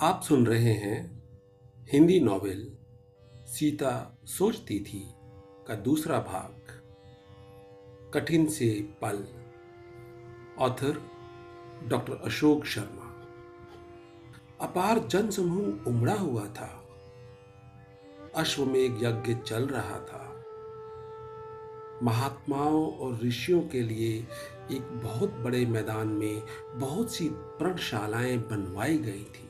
आप सुन रहे हैं हिंदी नॉवेल, सीता सोचती थी का दूसरा भाग। कठिन से पल। Author doctor Ashok Sharma. अपार जनसमूह उमड़ा हुआ था। अश्वमेघ यज्ञ चल रहा था। महात्माओं और ऋषियों के लिए एक बहुत बड़े मैदान में बहुत सी प्रणशालाएँ बनवाई गई थी।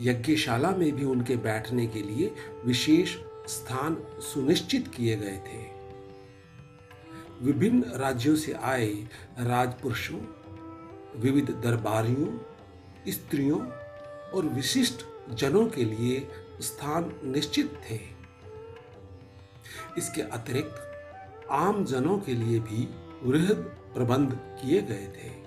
यज्ञशाला में भी उनके बैठने के लिए विशेष स्थान सुनिश्चित किए गए थे। विभिन्न राज्यों से आए राजपुरुषों, विविध दरबारियों, स्त्रियों और विशिष्ट जनों के लिए स्थान निश्चित थे। इसके अतिरिक्त आम जनों के लिए भी वृहद प्रबंध किए गए थे।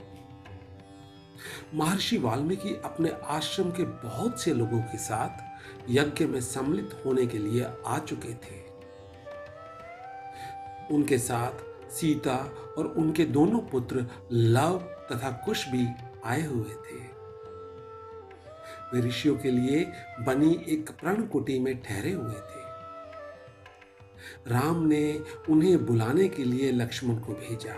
महर्षि वाल्मीकि अपने आश्रम के बहुत से लोगों के साथ यज्ञ में सम्मिलित होने के लिए आ चुके थे। उनके साथ सीता और उनके दोनों पुत्र लव तथा कुश भी आए हुए थे। वे ऋषियों के लिए बनी एक प्रण कुटी में ठहरे हुए थे। राम ने उन्हें बुलाने के लिए लक्ष्मण को भेजा।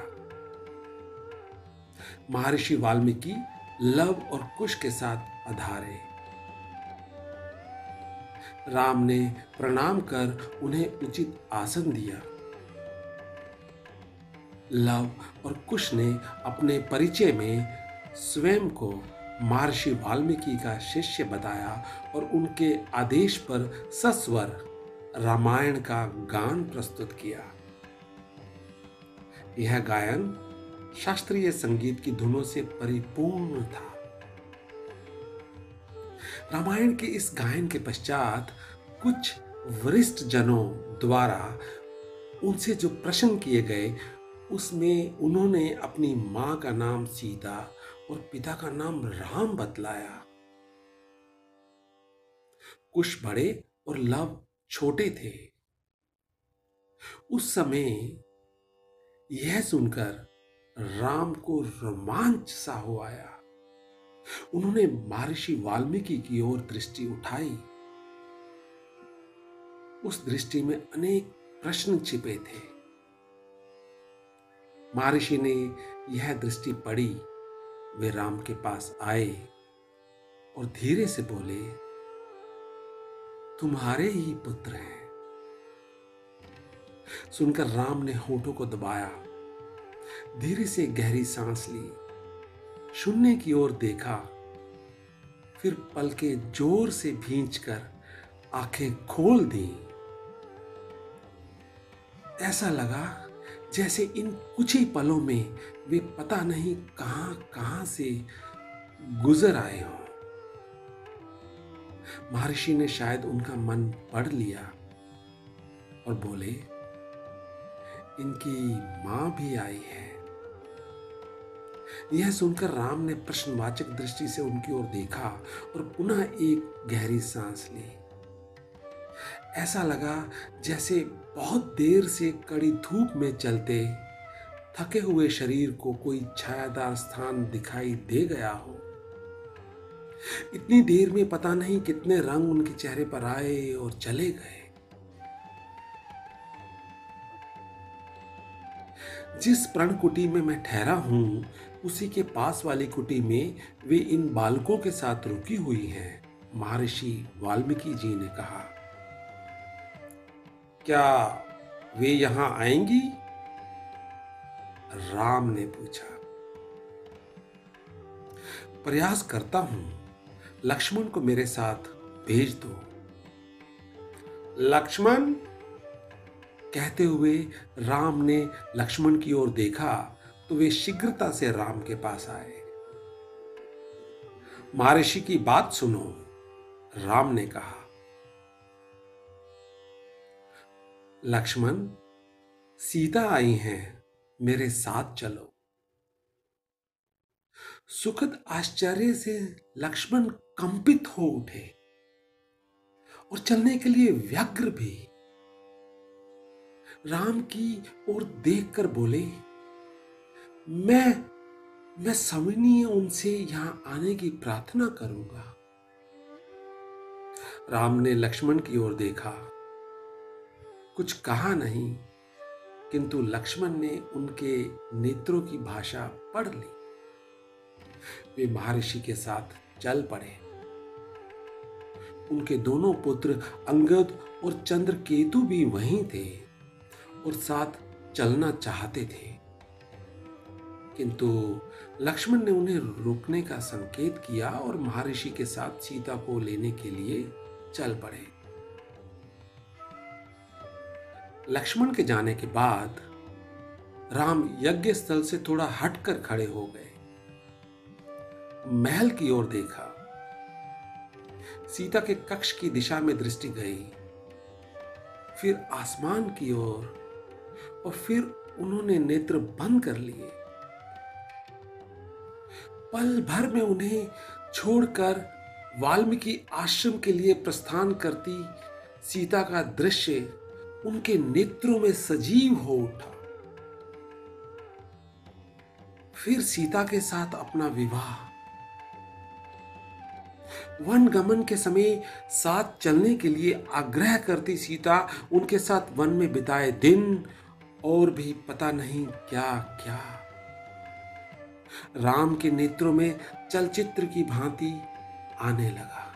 महर्षि वाल्मीकि लव और कुश के साथ अधारे। राम ने प्रणाम कर उन्हें उचित आसन दिया। लव और कुश ने अपने परिचय में स्वयं को महर्षि वाल्मीकि का शिष्य बताया और उनके आदेश पर सस्वर रामायण का गान प्रस्तुत किया। यह गायन शास्त्रीय संगीत की धुनों से परिपूर्ण था। रामायण के इस गायन के पश्चात कुछ वरिष्ठ जनों द्वारा उनसे जो प्रश्न किए गए, उसमें उन्होंने अपनी माँ का नाम सीता और पिता का नाम राम बतलाया। कुछ बड़े और लव छोटे थे। उस समय यह सुनकर राम को रोमांच सा हो आया। उन्होंने महर्षि वाल्मीकि की ओर दृष्टि उठाई। उस दृष्टि में अनेक प्रश्न छिपे थे। महर्षि ने यह दृष्टि पड़ी वे राम के पास आए और धीरे से बोले, तुम्हारे ही पुत्र हैं। सुनकर राम ने होठों को दबाया। धीरे से गहरी सांस ली। शून्य की ओर देखा, फिर पलके ज़ोर से भींचकर आँखें खोल दी। ऐसा लगा जैसे इन कुछ ही पलों में वे पता नहीं कहाँ कहाँ से गुजर आए हों। महर्षि ने शायद उनका मन पढ़ लिया और बोले इनकी माँ भी आई है। यह सुनकर राम ने प्रश्नवाचक दृष्टि से उनकी ओर देखा और पुनः एक गहरी सांस ली। ऐसा लगा जैसे बहुत देर से कड़ी धूप में चलते थके हुए शरीर को कोई छायादार स्थान दिखाई दे गया हो। इतनी देर में पता नहीं कितने रंग उनके चेहरे पर आए और चले गए। जिस प्रण कुटी में मैं ठहरा हूँ, उसी के पास वाली कुटी में वे इन बालकों के साथ रुकी हुई हैं, महर्षि वाल्मीकि जी ने कहा। क्या वे यहाँ आएँगी? राम ने पूछा। प्रयास करता हूँ, लक्ष्मण को मेरे साथ भेज दो। लक्ष्मण? कहते हुए राम ने लक्ष्मण की ओर देखा तो वे शीघ्रता से राम के पास आए। महर्षि की बात सुनो, राम ने कहा। लक्ष्मण, सीता आई हैं, मेरे साथ चलो। सुखद आश्चर्य से लक्ष्मण कंपित हो उठे और चलने के लिए व्यग्र भी। राम की ओर देखकर बोले, मैं मैं सविनीय उनसे यहाँ आने की प्रार्थना करूँगा। राम ने लक्ष्मण की ओर देखा। कुछ कहा नहीं, किंतु लक्ष्मण ने उनके नेत्रों की भाषा पढ़ ली। वे महर्षि के साथ चल पड़े। उनके दोनों पुत्र अंगद और चंद्रकेतु भी वहीं थे। और साथ चलना चाहते थे। किंतु लक्ष्मण ने उन्हें रुकने का संकेत किया और महर्षि के साथ सीता को लेने के लिए चल पड़े। लक्ष्मण के जाने के बाद राम यज्ञ स्थल से थोड़ा हटकर खड़े हो गए। महल की ओर देखा। सीता के कक्ष की दिशा में दृष्टि गई। फिर आसमान की ओर और फिर उन्होंने नेत्र बंद कर लिए। पल भर में उन्हें छोड़कर वाल्मीकि आश्रम के लिए प्रस्थान करती सीता का दृश्य उनके नेत्रों में सजीव हो उठा। फिर सीता के साथ अपना विवाह। वन गमन के समय साथ चलने के लिए आग्रह करती सीता उनके साथ वन में बिताए दिन और भी पता नहीं क्या क्या। राम के नेत्रों में चलचित्र की भांति आने लगा।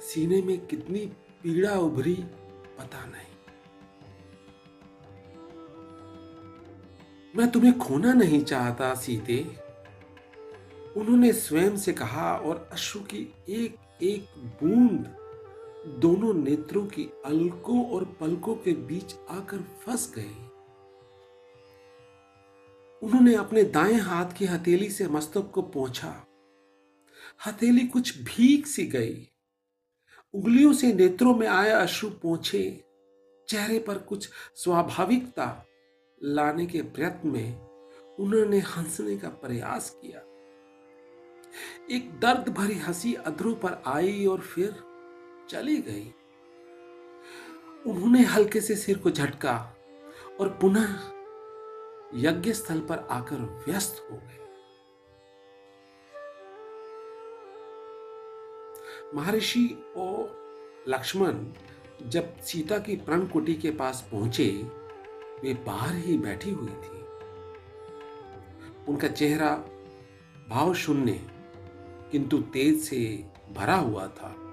सीने में कितनी पीड़ा उभरी, पता नहीं। मैं तुम्हें खोना नहीं चाहता, सीते। उन्होंने स्वयं से कहा और अश्रु की एक एक बूंद दोनों नेत्रों की अलकों और पलकों के बीच आकर फंस गए। उन्होंने अपने दाएँ हाथ की हथेली से मस्तक को पहुँचा हथेली कुछ भीग सी गई। उंगलियों से नेत्रों में आए अश्रु पहुँचे चेहरे पर कुछ स्वाभाविकता लाने के प्रयत्न में उन्होंने हंसने का प्रयास किया। एक दर्द भरी हँसी अधरों पर आई और फिर चली गई। उन्होंने हल्के से सिर को झटका और पुनः यज्ञ स्थल पर आकर व्यस्त हो गए। महर्षि और लक्ष्मण जब सीता की प्रण कुटी के पास पहुँचे, वे बाहर ही बैठी हुई थी। उनका चेहरा भाव शून्य, किंतु तेज से भरा हुआ था।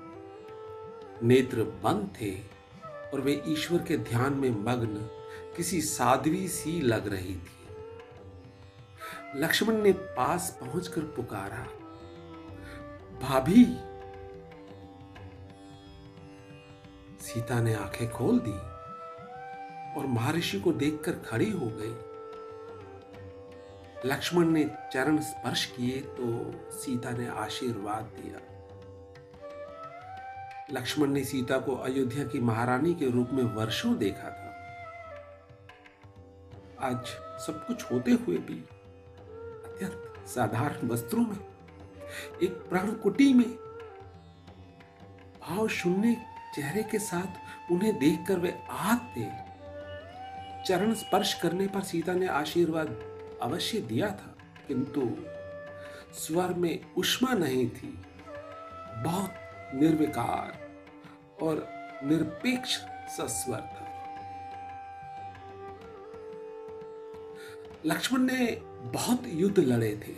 नेत्र बंद थे और वे ईश्वर के ध्यान में मग्न किसी साध्वी सी लग रही थी। लक्ष्मण ने पास पहुंचकर पुकारा, भाभी! सीता ने आँखें खोल दी और महर्षि को देखकर खड़ी हो गई। लक्ष्मण ने चरण स्पर्श किए तो सीता ने आशीर्वाद दिया। लक्ष्मण ने सीता को अयोध्या की महारानी के रूप में वर्षों देखा था। आज सब कुछ होते हुए भी अत्यंत साधारण वस्त्रों में, एक प्राण कुटी में, भाव शून्य चेहरे के साथ उन्हें देखकर वे आते। चरण स्पर्श करने पर सीता ने आशीर्वाद अवश्य दिया था, किंतु स्वर में उष्मा नहीं थी। बहुत निर्विकार। और निरपेक्ष सस्वर था लक्ष्मण ने बहुत युद्ध लड़े थे।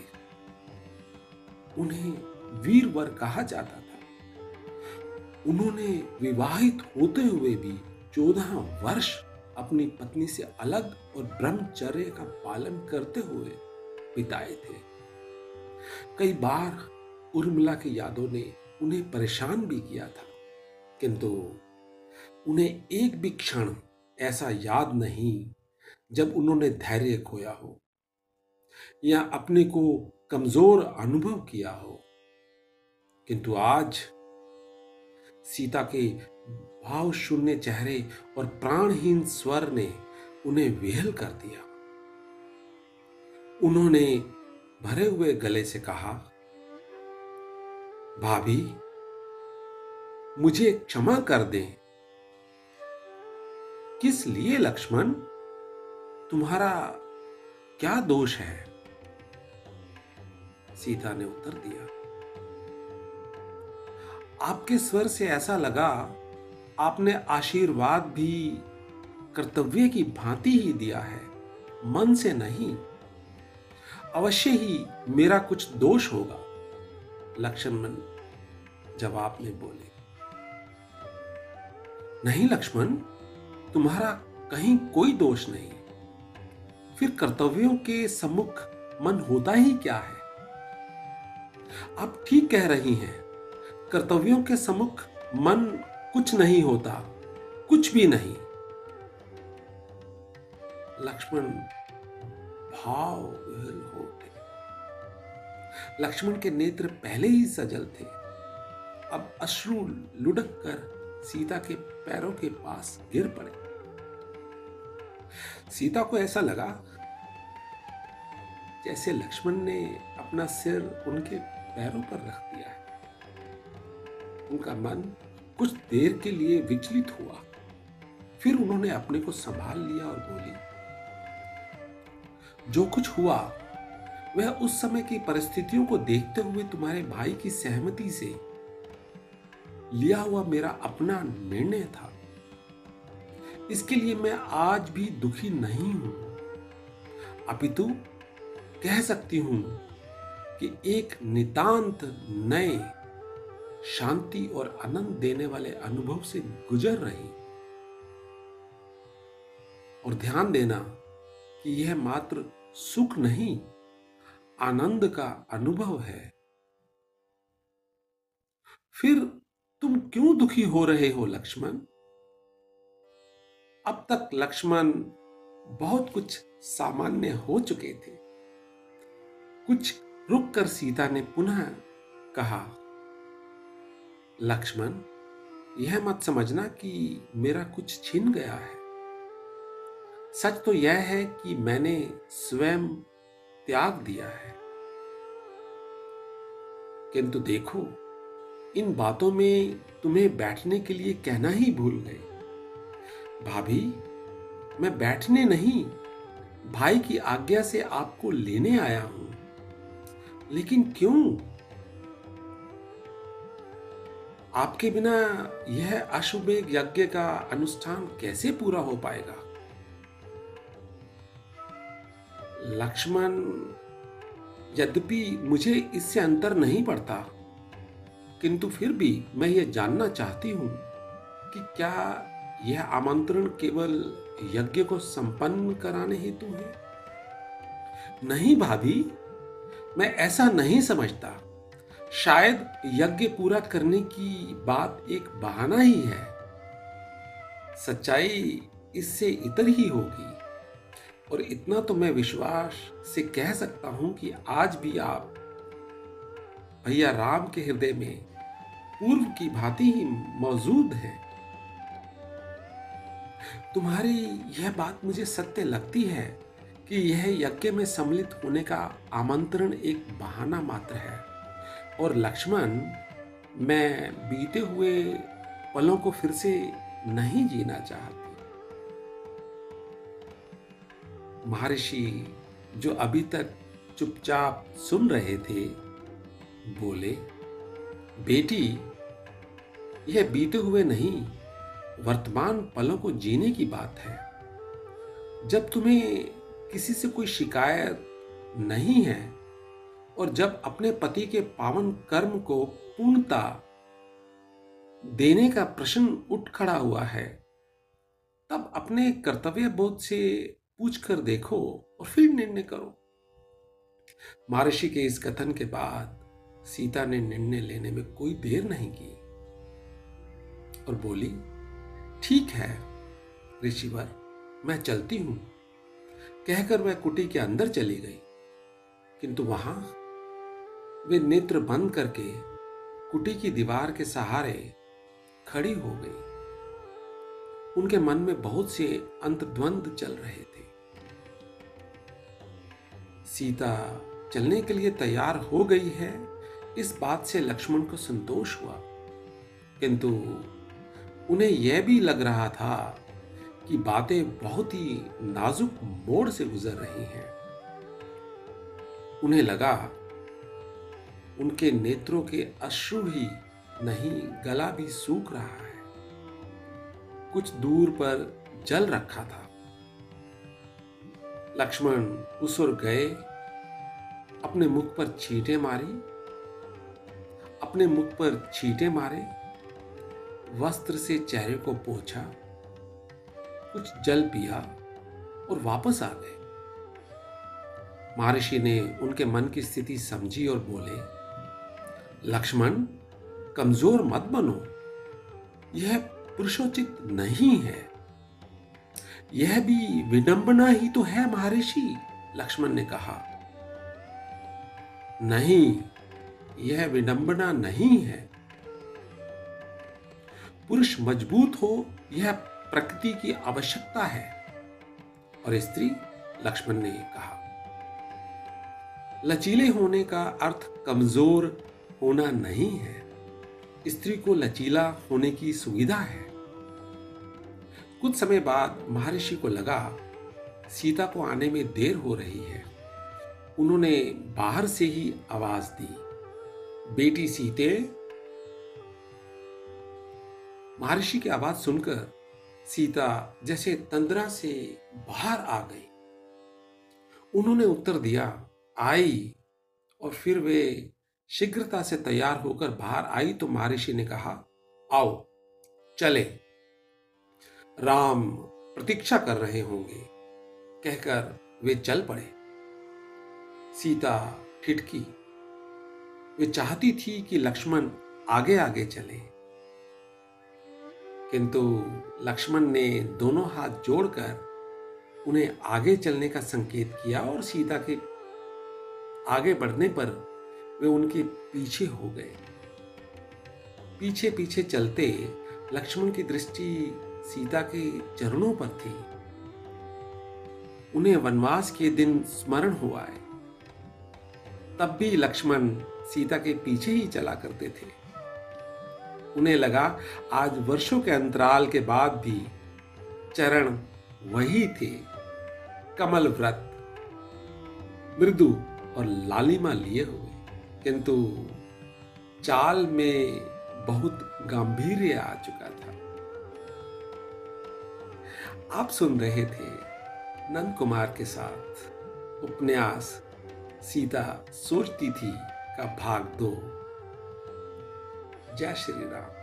उन्हें वीरवर कहा जाता था। उन्होंने विवाहित होते हुए भी चौदह वर्ष अपनी पत्नी से अलग और ब्रह्मचर्य का पालन करते हुए बिताए थे। कई बार उर्मिला के यादों ने उन्हें परेशान भी किया था। किंतु उन्हें एक भी क्षण ऐसा याद नहीं जब उन्होंने धैर्य खोया हो या अपने को कमज़ोर अनुभव किया हो। किंतु आज सीता के भाव शून्य चेहरे और प्राणहीन स्वर ने उन्हें विहल कर दिया। उन्होंने भरे हुए गले से कहा, भाभी मुझे क्षमा कर दे। किस लिए, लक्ष्मण? तुम्हारा क्या दोष है? सीता ने उत्तर दिया। आपके स्वर से ऐसा लगा, आपने आशीर्वाद भी कर्तव्य की भांति ही दिया है, मन से नहीं। अवश्य ही मेरा कुछ दोष होगा, लक्ष्मण जवाब में बोले। नहीं, लक्ष्मण, तुम्हारा कहीं कोई दोष नहीं फिर कर्तव्यों के सम्मुख मन होता ही क्या है? आप ठीक कह रही हैं, कर्तव्यों के सम्मुख मन कुछ नहीं होता, कुछ भी नहीं। लक्ष्मण भाव विहल हो गए लक्ष्मण के नेत्र पहले ही सजल थे। अब अश्रु लुढ़क कर सीता के पैरों के पास गिर पड़े। सीता को ऐसा लगा जैसे लक्ष्मण ने अपना सिर उनके पैरों पर रख दिया है। उनका मन कुछ देर के लिए विचलित हुआ। फिर उन्होंने अपने को संभाल लिया और बोली, जो कुछ हुआ, वह उस समय की परिस्थितियों को देखते हुए तुम्हारे भाई की सहमति से लिया हुआ मेरा अपना निर्णय था। इसके लिए मैं आज भी दुखी नहीं हूँ। अपितु, कह सकती हूँ कि एक नितांत नए, शांति और आनंद देने वाले अनुभव से गुजर रही। और ध्यान देना कि यह मात्र सुख नहीं, आनंद का अनुभव है। फिर तुम क्यों दुखी हो रहे हो, लक्ष्मण? अब तक लक्ष्मण बहुत कुछ सामान्य हो चुके थे। कुछ रुक कर सीता ने पुनः कहा, लक्ष्मण, यह मत समझना कि मेरा कुछ छिन गया है। सच तो यह है कि मैंने स्वयं त्याग दिया है। किंतु देखो इन बातों में तुम्हें बैठने के लिए कहना ही भूल गए। भाभी, मैं बैठने नहीं, भाई की आज्ञा से आपको लेने आया हूँ। लेकिन क्यों? आपके बिना यह अशुभेग यज्ञ का अनुष्ठान कैसे पूरा हो पाएगा? लक्ष्मण, यद्यपि मुझे इससे अंतर नहीं पड़ता। किंतु फिर भी मैं ये जानना चाहती हूँ कि क्या यह आमंत्रण केवल यज्ञ को संपन्न कराने हेतु है? नहीं भाभी, मैं ऐसा नहीं समझता। शायद यज्ञ पूरा करने की बात एक बहाना ही है। सच्चाई इससे इतर ही होगी। और इतना तो मैं विश्वास से कह सकता हूँ कि आज भी आप भैया राम के हृदय में पूर्व की भांति ही मौजूद है। तुम्हारी यह बात मुझे सत्य लगती है कि यह यज्ञ में सम्मिलित होने का आमंत्रण एक बहाना मात्र है। और लक्ष्मण, मैं बीते हुए पलों को फिर से नहीं जीना चाहती। महर्षि जो अभी तक चुपचाप सुन रहे थे, बोले बेटी, यह बीते हुए नहीं, वर्तमान पलों को जीने की बात है। जब तुम्हें किसी से कोई शिकायत नहीं है और जब अपने पति के पावन कर्म को पूर्णता देने का प्रश्न उठ खड़ा हुआ है, तब अपने कर्तव्य बोध से पूछ कर देखो और फिर निर्णय करो। महर्षि के इस कथन के बाद सीता ने निर्णय लेने में कोई देर नहीं की और बोली, ठीक है, ऋषिवर, मैं चलती हूँ। कहकर वह कुटी के अंदर चली गई। किंतु वहाँ वे नेत्र बंद करके कुटी की दीवार के सहारे खड़ी हो गई। उनके मन में बहुत से अंतद्वंद चल रहे थे। सीता चलने के लिए तैयार हो गई है इस बात से लक्ष्मण को संतोष हुआ। किंतु उन्हें यह भी लग रहा था कि बातें बहुत ही नाजुक मोड़ से गुजर रही हैं। उन्हें लगा, उनके नेत्रों के अश्रु ही नहीं, गला भी सूख रहा है। कुछ दूर पर जल रखा था। लक्ष्मण उस ओर गए, अपने मुख पर छींटे मारी अपने मुख पर छींटे मारे, वस्त्र से चेहरे को पोछा, कुछ जल पिया और वापस आ गए। महर्षि ने उनके मन की स्थिति समझी और बोले, लक्ष्मण, कमज़ोर मत बनो। यह पुरुषोचित नहीं है। यह भी विडंबना ही तो है, महर्षि, लक्ष्मण ने कहा। नहीं यह विडंबना नहीं है। पुरुष मज़बूत हो, यह प्रकृति की आवश्यकता है। और स्त्री, लक्ष्मण ने कहा। लचीले होने का अर्थ कमज़ोर होना नहीं है। स्त्री को लचीला होने की सुविधा है। कुछ समय बाद महर्षि को लगा, सीता को आने में देर हो रही है। उन्होंने बाहर से ही आवाज़ दी। बेटी सीते। महर्षि की आवाज़ सुनकर सीता जैसे तंद्रा से बाहर आ गई। उन्होंने उत्तर दिया, आई। और फिर वे शीघ्रता से तैयार होकर बाहर आई तो महर्षि ने कहा, आओ, चले। राम प्रतीक्षा कर रहे होंगे। कहकर वे चल पड़े। सीता ठिठकी वे चाहती थी कि लक्ष्मण आगे आगे चले। किंतु लक्ष्मण ने दोनों हाथ जोड़कर उन्हें आगे चलने का संकेत किया और सीता के आगे बढ़ने पर वे उनके पीछे हो गए। पीछे पीछे चलते लक्ष्मण की दृष्टि सीता के चरणों पर थी। उन्हें वनवास के दिन स्मरण हुआ है। तब भी लक्ष्मण सीता के पीछे ही चला करते थे। उन्हें लगा, आज वर्षों के अंतराल के बाद भी चरण वही थे। कमल व्रत, मृदु और लालिमा लिए हुए। किंतु चाल में बहुत गंभीर आ चुका था। आप सुन रहे थे नंद कुमार के साथ। उपन्यास, सीता सोचती थी। का भाग दो। जय श्री राम।